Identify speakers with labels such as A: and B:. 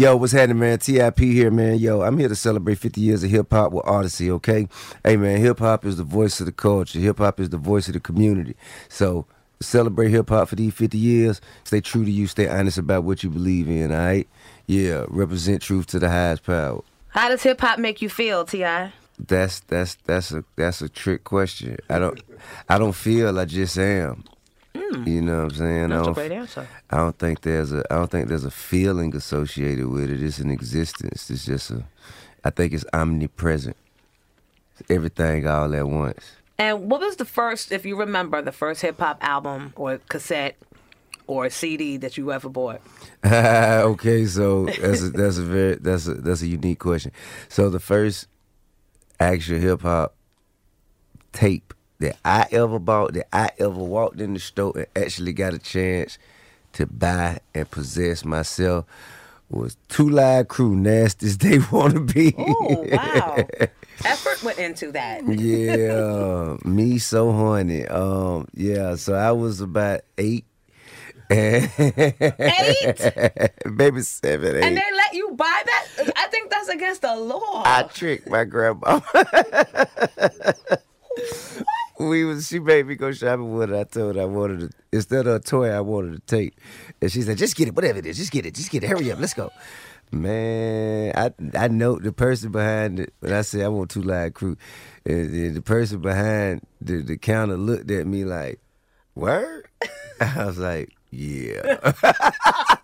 A: Yo, what's happening, man? TIP here, man. Yo, I'm here to celebrate 50 years of hip hop with Audacy, okay? Hey, man, hip hop is the voice of the culture. Hip hop is the voice of the community. So, celebrate hip hop for these 50 years. Stay true to you. Stay honest about what you believe in, all right? Yeah, represent truth to the highest power.
B: How does hip hop make you feel, T.I.?
A: That's that's that's a that's a trick question. I don't I don't feel. I just am. Hmm. You know what I'm saying? I
B: That's a
A: don't,
B: great answer.
A: I don't think there's a I don't think there's a feeling associated with it. It's an existence. It's just a I think it's omnipresent. It's everything all at once.
B: And what was the first, if you remember, the first hip hop album or cassette or CD that you ever bought?
A: okay, so that's a, that's a very that's a that's a unique question. So the first actual hip hop tape that I ever bought, that I ever walked in the store and actually got a chance to buy and possess myself was Two Live Crew, nasty as they wanna be.
B: Oh, wow. Effort went into that.
A: yeah, me so horny. Um, yeah, so I was about eight.
B: Eight?
A: Maybe seven, eight.
B: And they let you buy that? I think that's against the law.
A: I tricked my grandma. We was she made me go shopping with her. I told her I wanted it instead of a toy, I wanted a tape. And she said, just get it, whatever it is, just get it, just get it. Hurry up, let's go. Man, I I know the person behind it. When I said I want two live crew, and, and the person behind the, the counter looked at me like, "Word?" I was like, "Yeah."